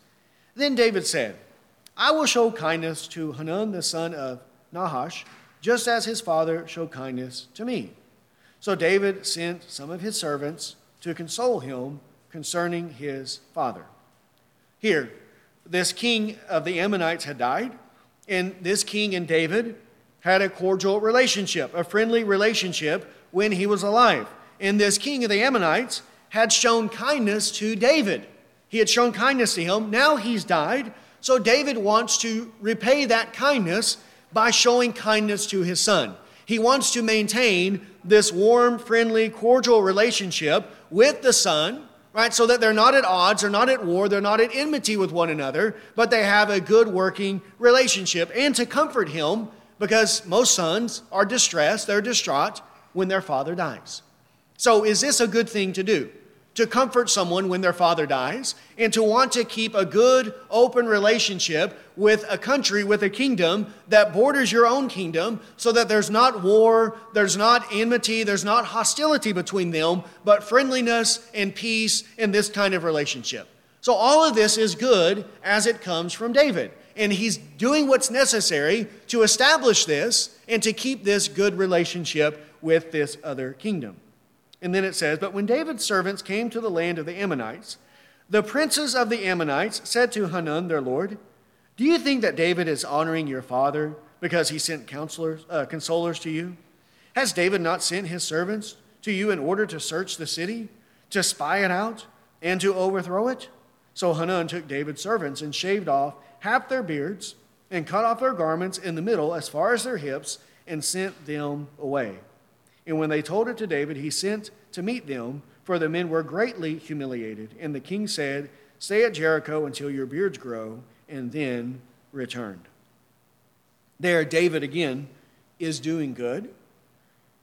Then David said, I will show kindness to Hanun, the son of Nahash, just as his father showed kindness to me. So David sent some of his servants to console him concerning his father. Here, this king of the Ammonites had died, and this king and David had a cordial relationship, a friendly relationship when he was alive. And this king of the Ammonites had shown kindness to David. He had shown kindness to him. Now he's died. So David wants to repay that kindness by showing kindness to his son. He wants to maintain this warm, friendly, cordial relationship with the son, right? So that they're not at odds, they're not at war, they're not at enmity with one another, but they have a good working relationship. And to comfort him, because most sons are distressed, they're distraught, when their father dies. So, is this a good thing to do? To comfort someone when their father dies and to want to keep a good, open relationship with a country, with a kingdom that borders your own kingdom so that there's not war, there's not enmity, there's not hostility between them, but friendliness and peace and this kind of relationship. So, all of this is good as it comes from David. And he's doing what's necessary to establish this and to keep this good relationship with this other kingdom. And then it says, But when David's servants came to the land of the Ammonites, the princes of the Ammonites said to Hanun, their lord, Do you think that David is honoring your father because he sent counselors, uh, consolers to you? Has David not sent his servants to you in order to search the city, to spy it out, and to overthrow it? So Hanun took David's servants and shaved off half their beards and cut off their garments in the middle as far as their hips and sent them away. And when they told it to David, he sent to meet them, for the men were greatly humiliated. And the king said, Stay at Jericho until your beards grow, and then return. There, David again is doing good.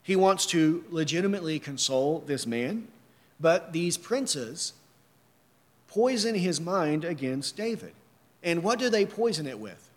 He wants to legitimately console this man, but these princes poison his mind against David. And what do they poison it with?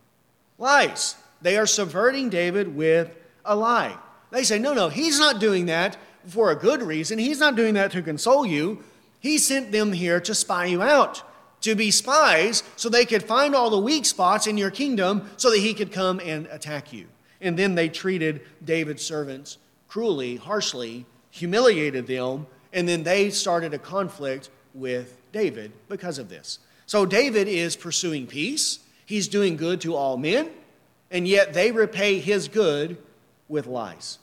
Lies. They are subverting David with a lie. They say, no, no, he's not doing that for a good reason. He's not doing that to console you. He sent them here to spy you out, to be spies, so they could find all the weak spots in your kingdom so that he could come and attack you. And then they treated David's servants cruelly, harshly, humiliated them, and then they started a conflict with David because of this. So David is pursuing peace, he's doing good to all men, and yet they repay his good with lies.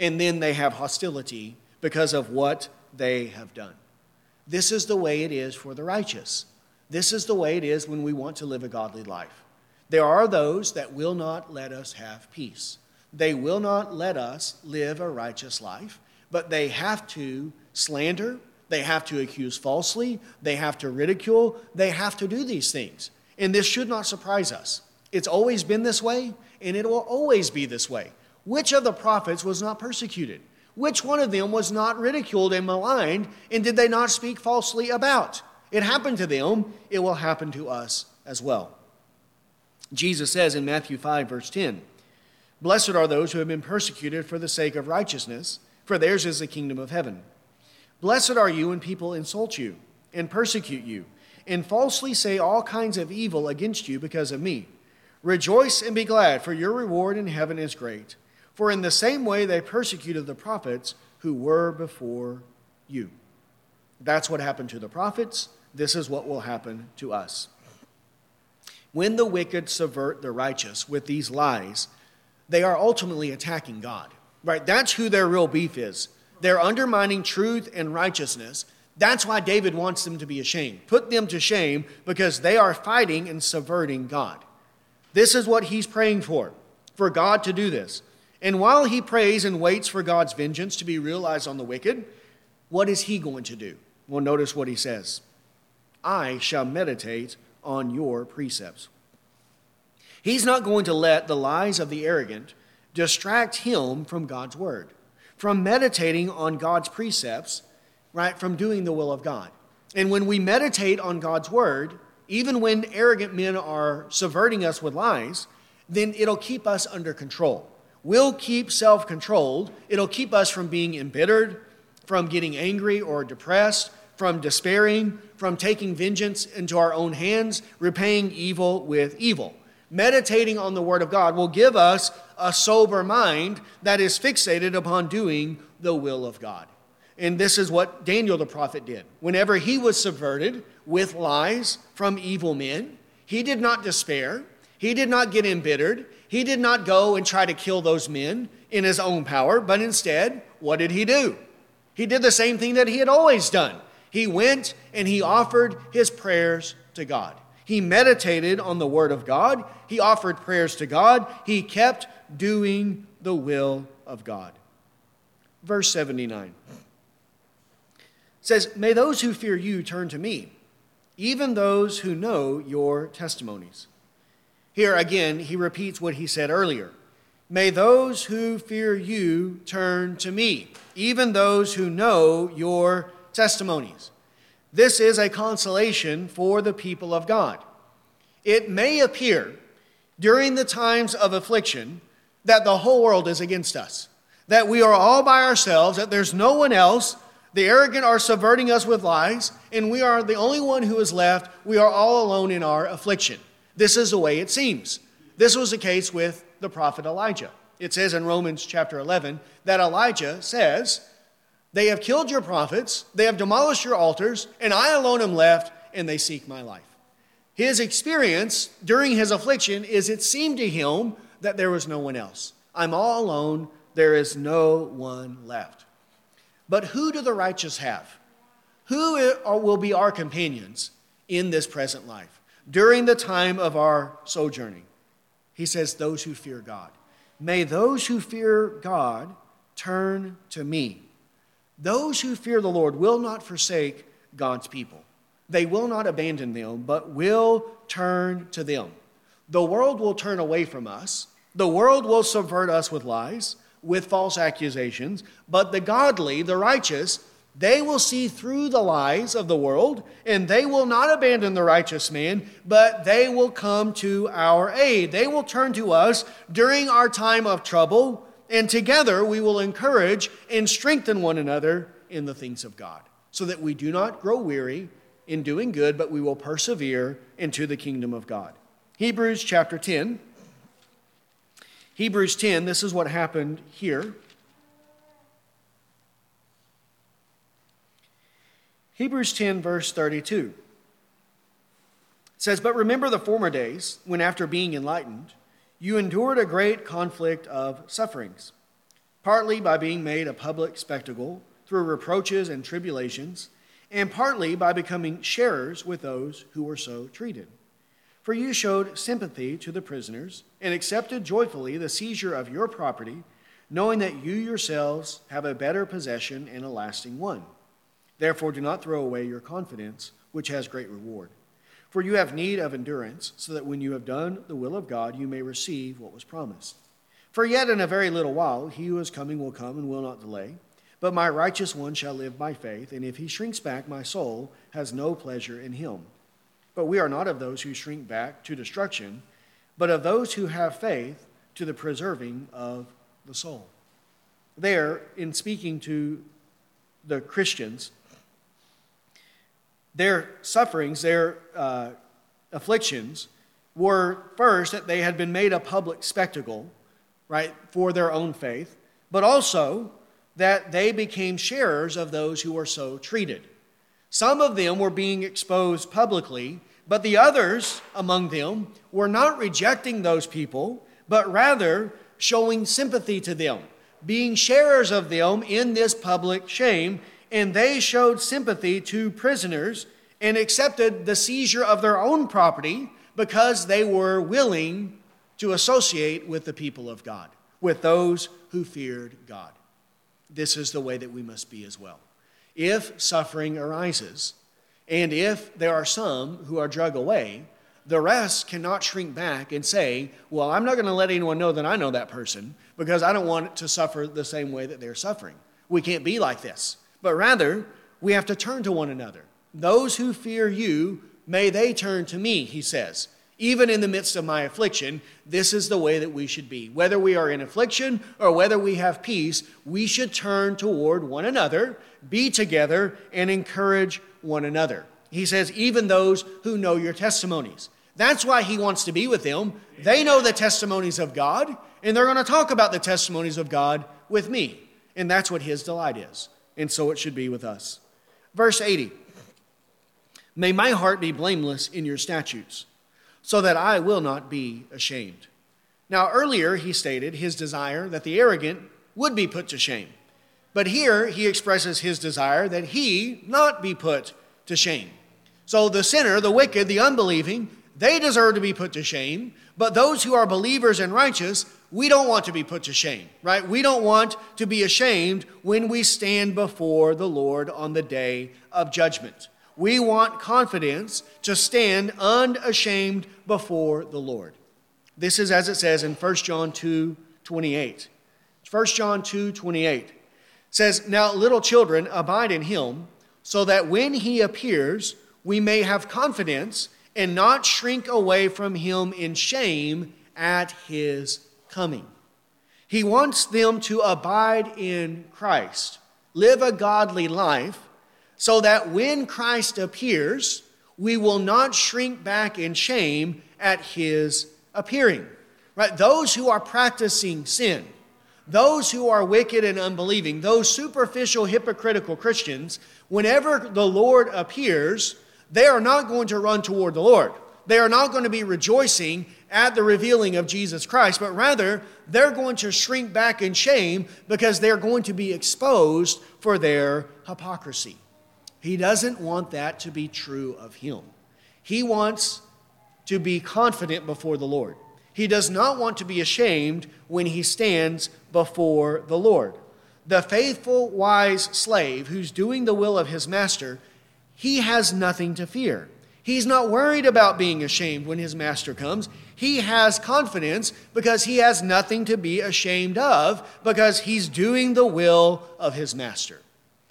And then they have hostility because of what they have done. This is the way it is for the righteous. This is the way it is when we want to live a godly life. There are those that will not let us have peace. They will not let us live a righteous life, but they have to slander, they have to accuse falsely, they have to ridicule, they have to do these things. And this should not surprise us. It's always been this way, and it will always be this way. Which of the prophets was not persecuted? Which one of them was not ridiculed and maligned, and did they not speak falsely about? It happened to them, it will happen to us as well. Jesus says in Matthew 5, verse 10 Blessed are those who have been persecuted for the sake of righteousness, for theirs is the kingdom of heaven. Blessed are you when people insult you and persecute you, and falsely say all kinds of evil against you because of me. Rejoice and be glad, for your reward in heaven is great. For in the same way they persecuted the prophets who were before you. That's what happened to the prophets. This is what will happen to us. When the wicked subvert the righteous with these lies, they are ultimately attacking God. Right? That's who their real beef is. They're undermining truth and righteousness. That's why David wants them to be ashamed. Put them to shame because they are fighting and subverting God. This is what he's praying for, for God to do this. And while he prays and waits for God's vengeance to be realized on the wicked, what is he going to do? Well, notice what he says I shall meditate on your precepts. He's not going to let the lies of the arrogant distract him from God's word, from meditating on God's precepts, right? From doing the will of God. And when we meditate on God's word, even when arrogant men are subverting us with lies, then it'll keep us under control. We'll keep self controlled. It'll keep us from being embittered, from getting angry or depressed, from despairing, from taking vengeance into our own hands, repaying evil with evil. Meditating on the Word of God will give us a sober mind that is fixated upon doing the will of God. And this is what Daniel the prophet did. Whenever he was subverted with lies from evil men, he did not despair. He did not get embittered. He did not go and try to kill those men in his own power, but instead, what did he do? He did the same thing that he had always done. He went and he offered his prayers to God. He meditated on the Word of God. He offered prayers to God. He kept doing the will of God. Verse 79 says, May those who fear you turn to me, even those who know your testimonies. Here again, he repeats what he said earlier. May those who fear you turn to me, even those who know your testimonies. This is a consolation for the people of God. It may appear during the times of affliction that the whole world is against us, that we are all by ourselves, that there's no one else the arrogant are subverting us with lies, and we are the only one who is left. We are all alone in our affliction. This is the way it seems. This was the case with the prophet Elijah. It says in Romans chapter 11 that Elijah says, They have killed your prophets, they have demolished your altars, and I alone am left, and they seek my life. His experience during his affliction is it seemed to him that there was no one else. I'm all alone, there is no one left. But who do the righteous have? Who will be our companions in this present life during the time of our sojourning? He says, Those who fear God. May those who fear God turn to me. Those who fear the Lord will not forsake God's people. They will not abandon them, but will turn to them. The world will turn away from us. The world will subvert us with lies, with false accusations, but the godly, the righteous, they will see through the lies of the world, and they will not abandon the righteous man, but they will come to our aid. They will turn to us during our time of trouble, and together we will encourage and strengthen one another in the things of God, so that we do not grow weary in doing good, but we will persevere into the kingdom of God. Hebrews chapter 10. Hebrews 10, this is what happened here. Hebrews 10, verse 32 says, But remember the former days when, after being enlightened, you endured a great conflict of sufferings, partly by being made a public spectacle through reproaches and tribulations and partly by becoming sharers with those who were so treated. For you showed sympathy to the prisoners and accepted joyfully the seizure of your property, knowing that you yourselves have a better possession and a lasting one. Therefore, do not throw away your confidence, which has great reward. For you have need of endurance, so that when you have done the will of God, you may receive what was promised. For yet in a very little while, he who is coming will come and will not delay. But my righteous one shall live by faith, and if he shrinks back, my soul has no pleasure in him. But we are not of those who shrink back to destruction, but of those who have faith to the preserving of the soul. There, in speaking to the Christians, their sufferings, their uh, afflictions, were first that they had been made a public spectacle, right, for their own faith, but also that they became sharers of those who were so treated. Some of them were being exposed publicly, but the others among them were not rejecting those people, but rather showing sympathy to them, being sharers of them in this public shame, and they showed sympathy to prisoners and accepted the seizure of their own property because they were willing to associate with the people of God, with those who feared God this is the way that we must be as well. If suffering arises, and if there are some who are drug away, the rest cannot shrink back and say, Well, I'm not going to let anyone know that I know that person because I don't want to suffer the same way that they're suffering. We can't be like this. But rather, we have to turn to one another. Those who fear you, may they turn to me, he says even in the midst of my affliction, this is the way that we should be. Whether we are in affliction or whether we have peace, we should turn toward one another, be together, and encourage one another. He says, even those who know your testimonies. That's why he wants to be with them. They know the testimonies of God, and they're going to talk about the testimonies of God with me. And that's what his delight is. And so it should be with us. Verse 80 May my heart be blameless in your statutes so that I will not be ashamed. Now, earlier he stated his desire that the arrogant would be put to shame. But here he expresses his desire that he not be put to shame. So the sinner, the wicked, the unbelieving, they deserve to be put to shame. But those who are believers and righteous, we don't want to be put to shame, right? We don't want to be ashamed when we stand before the Lord on the day of judgment. We want confidence to stand unashamed before the Lord. This is as it says in 1 John 2 28. 1 John 2 28 says, Now, little children, abide in him, so that when he appears, we may have confidence and not shrink away from him in shame at his coming. He wants them to abide in Christ, live a godly life so that when Christ appears, we will not shrink back in shame at his appearing. Right? Those who are practicing sin, those who are wicked and unbelieving, those superficial hypocritical Christians, whenever the Lord appears, they are not going to run toward the Lord. They are not going to be rejoicing at the revealing of Jesus Christ, but rather they're going to shrink back in shame because they're going to be exposed for their hypocrisy. He doesn't want that to be true of him. He wants to be confident before the Lord. He does not want to be ashamed when he stands before the Lord. The faithful, wise slave who's doing the will of his master, he has nothing to fear. He's not worried about being ashamed when his master comes. He has confidence because he has nothing to be ashamed of because he's doing the will of his master.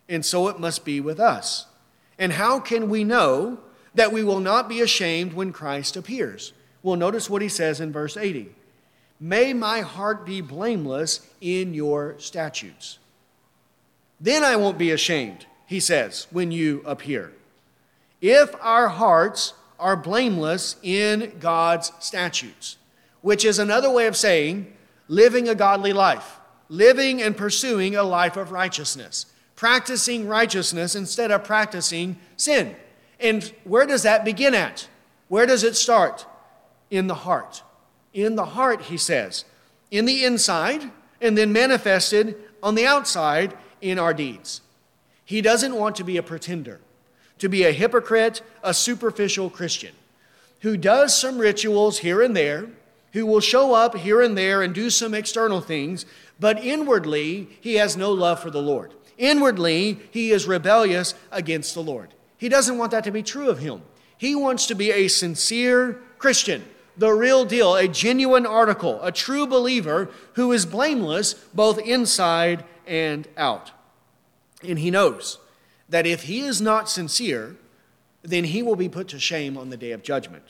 And so it must be with us. And how can we know that we will not be ashamed when Christ appears? Well, notice what he says in verse 80 May my heart be blameless in your statutes. Then I won't be ashamed, he says, when you appear. If our hearts are blameless in God's statutes, which is another way of saying living a godly life, living and pursuing a life of righteousness, practicing righteousness instead of practicing sin. And where does that begin at? Where does it start? In the heart. In the heart, he says, in the inside, and then manifested on the outside in our deeds. He doesn't want to be a pretender to be a hypocrite, a superficial Christian who does some rituals here and there, who will show up here and there and do some external things, but inwardly he has no love for the Lord. Inwardly he is rebellious against the Lord. He doesn't want that to be true of him. He wants to be a sincere Christian, the real deal, a genuine article, a true believer who is blameless both inside and out. And he knows that if he is not sincere, then he will be put to shame on the day of judgment.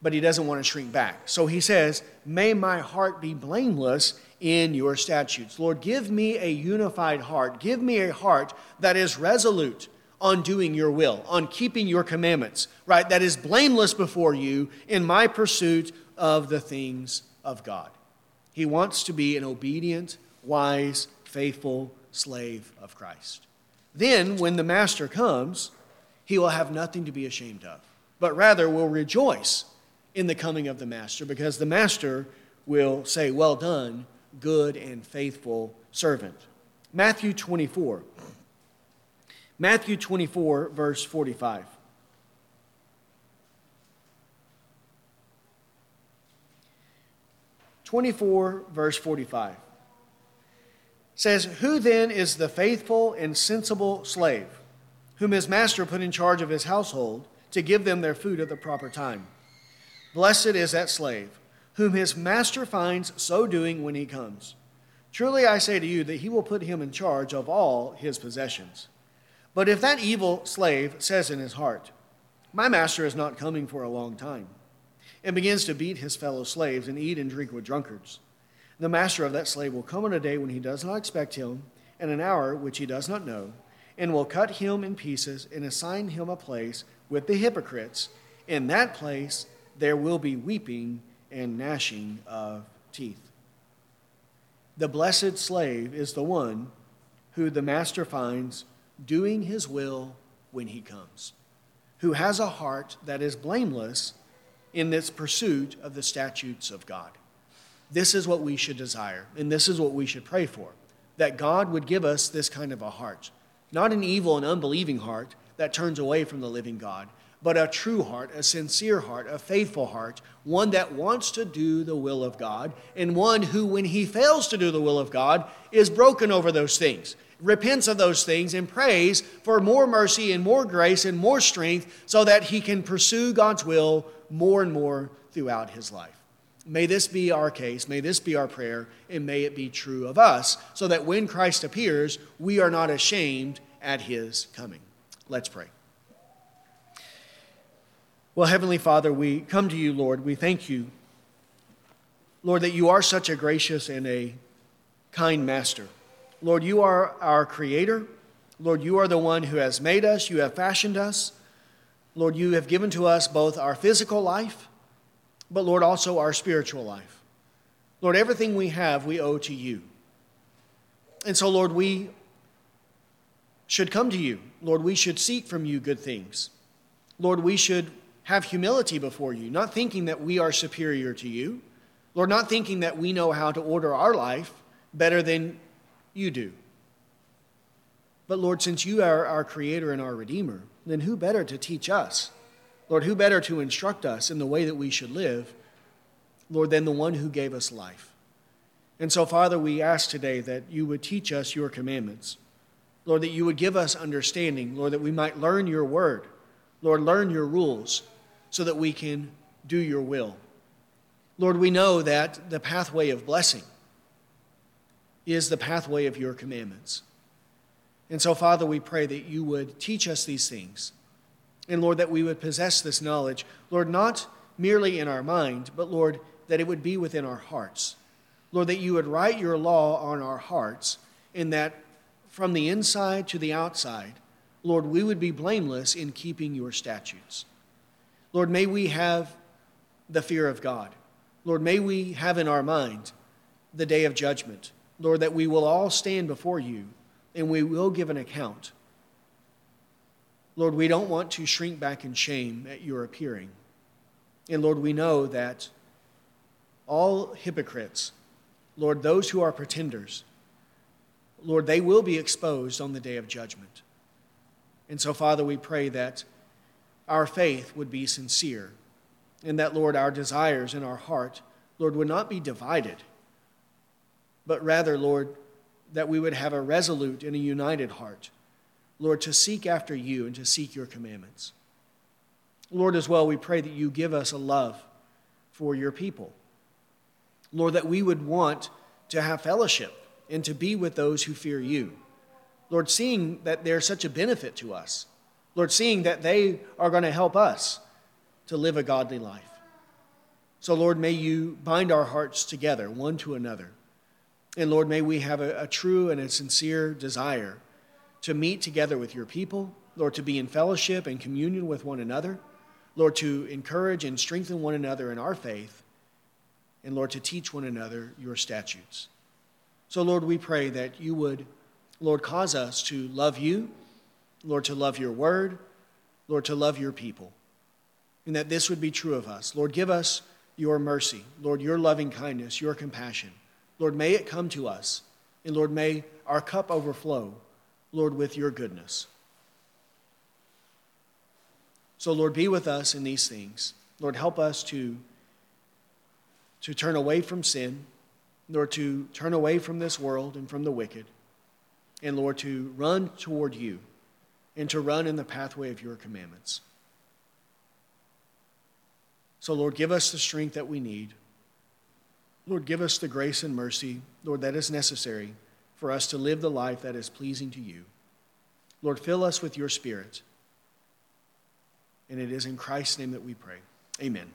But he doesn't want to shrink back. So he says, May my heart be blameless in your statutes. Lord, give me a unified heart. Give me a heart that is resolute on doing your will, on keeping your commandments, right? That is blameless before you in my pursuit of the things of God. He wants to be an obedient, wise, faithful slave of Christ. Then, when the master comes, he will have nothing to be ashamed of, but rather will rejoice in the coming of the master, because the master will say, Well done, good and faithful servant. Matthew 24. Matthew 24, verse 45. Twenty-four, verse forty-five says, Who then is the faithful and sensible slave, whom his master put in charge of his household to give them their food at the proper time? Blessed is that slave, whom his master finds so doing when he comes. Truly I say to you that he will put him in charge of all his possessions. But if that evil slave says in his heart, My master is not coming for a long time, and begins to beat his fellow slaves and eat and drink with drunkards, the master of that slave will come on a day when he does not expect him, and an hour which he does not know, and will cut him in pieces and assign him a place with the hypocrites. In that place there will be weeping and gnashing of teeth. The blessed slave is the one who the master finds doing his will when he comes, who has a heart that is blameless in its pursuit of the statutes of God. This is what we should desire, and this is what we should pray for that God would give us this kind of a heart. Not an evil and unbelieving heart that turns away from the living God, but a true heart, a sincere heart, a faithful heart, one that wants to do the will of God, and one who, when he fails to do the will of God, is broken over those things, repents of those things, and prays for more mercy and more grace and more strength so that he can pursue God's will more and more throughout his life. May this be our case, may this be our prayer, and may it be true of us, so that when Christ appears, we are not ashamed at his coming. Let's pray. Well, Heavenly Father, we come to you, Lord. We thank you, Lord, that you are such a gracious and a kind master. Lord, you are our creator. Lord, you are the one who has made us, you have fashioned us. Lord, you have given to us both our physical life but Lord, also our spiritual life. Lord, everything we have, we owe to you. And so, Lord, we should come to you. Lord, we should seek from you good things. Lord, we should have humility before you, not thinking that we are superior to you. Lord, not thinking that we know how to order our life better than you do. But Lord, since you are our creator and our redeemer, then who better to teach us Lord, who better to instruct us in the way that we should live Lord, than the one who gave us life. And so, Father, we ask today that you would teach us your commandments. Lord, that you would give us understanding. Lord, that we might learn your word. Lord, learn your rules so that we can do your will. Lord, we know that the pathway of blessing is the pathway of your commandments. And so, Father, we pray that you would teach us these things. And Lord, that we would possess this knowledge, Lord, not merely in our mind, but Lord, that it would be within our hearts. Lord, that you would write your law on our hearts, and that from the inside to the outside, Lord, we would be blameless in keeping your statutes. Lord, may we have the fear of God. Lord, may we have in our mind the day of judgment. Lord, that we will all stand before you and we will give an account. Lord, we don't want to shrink back in shame at your appearing. And Lord, we know that all hypocrites, Lord, those who are pretenders, Lord, they will be exposed on the day of judgment. And so, Father, we pray that our faith would be sincere and that, Lord, our desires in our heart, Lord, would not be divided, but rather, Lord, that we would have a resolute and a united heart, Lord, to seek after you and to seek your commandments. Lord, as well, we pray that you give us a love for your people. Lord, that we would want to have fellowship and to be with those who fear you. Lord, seeing that they're such a benefit to us. Lord, seeing that they are going to help us to live a godly life. So, Lord, may you bind our hearts together, one to another. And Lord, may we have a, a, true and a sincere desire to meet together with your people, Lord, to be in fellowship and communion with one another, Lord, to encourage and strengthen one another in our faith, and Lord, to teach one another your statutes. So, Lord, we pray that you would, Lord, cause us to love you, Lord, to love your word, Lord, to love your people and that this would be true of us. Lord, give us your mercy. Lord, your loving kindness, your compassion. Lord, may it come to us. And Lord, may our cup overflow, Lord, with your goodness. So, Lord, be with us in these things. Lord, help us to, to turn away from sin, Lord, to turn away from this world and from the wicked, and Lord, to run toward you and to run in the pathway of your commandments. So, Lord, give us the strength that we need. Lord, give us the grace and mercy, Lord, that is necessary for us to live the life that is pleasing to you. Lord, fill us with your Spirit. And it is in Christ's name that we pray. Amen.